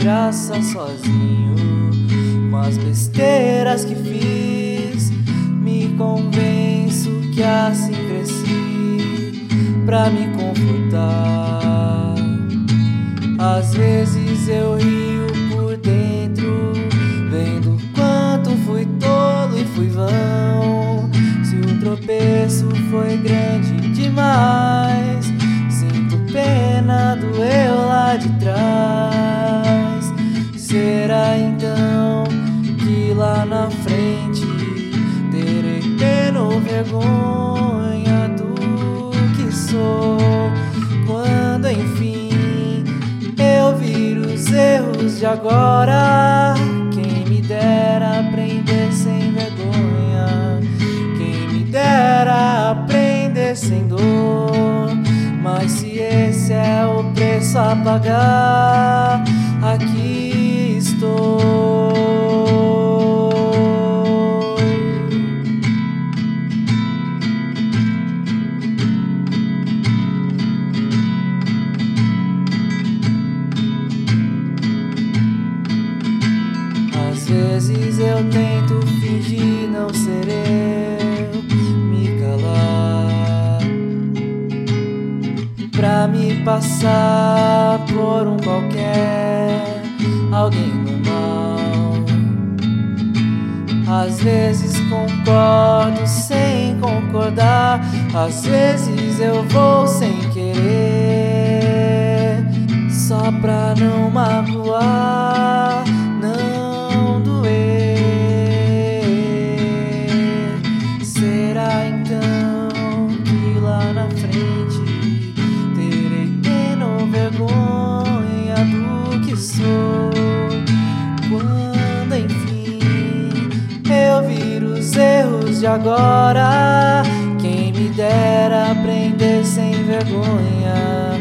graça sozinho. Com as besteiras que fiz, me convenço que assim cresci pra me confortar. Às vezes eu rio por dentro, vendo quanto fui tolo e fui vão. Se o tropeço foi grande demais, vergonha do que sou? Quando enfim eu vir os erros de agora, quem me dera aprender sem vergonha, quem me dera aprender sem dor. Mas se esse é o preço a pagar, aqui estou. Vezes eu tento fingir não ser eu, me calar, pra me passar por um qualquer, alguém normal. Às vezes concordo sem concordar, às vezes eu vou sem querer, só pra não magoar, vergonha do que sou? Quando enfim eu vir os erros de agora, quem me dera aprender sem vergonha,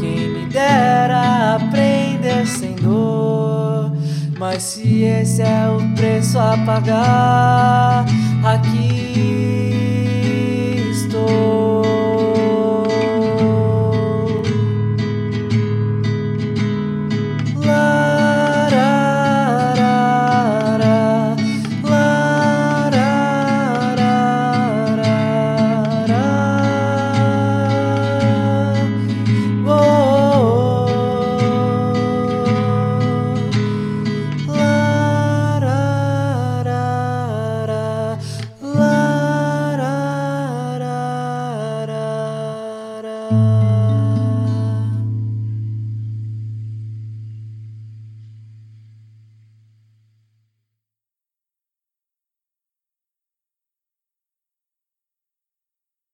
quem me dera aprender sem dor. Mas se esse é o preço a pagar, aqui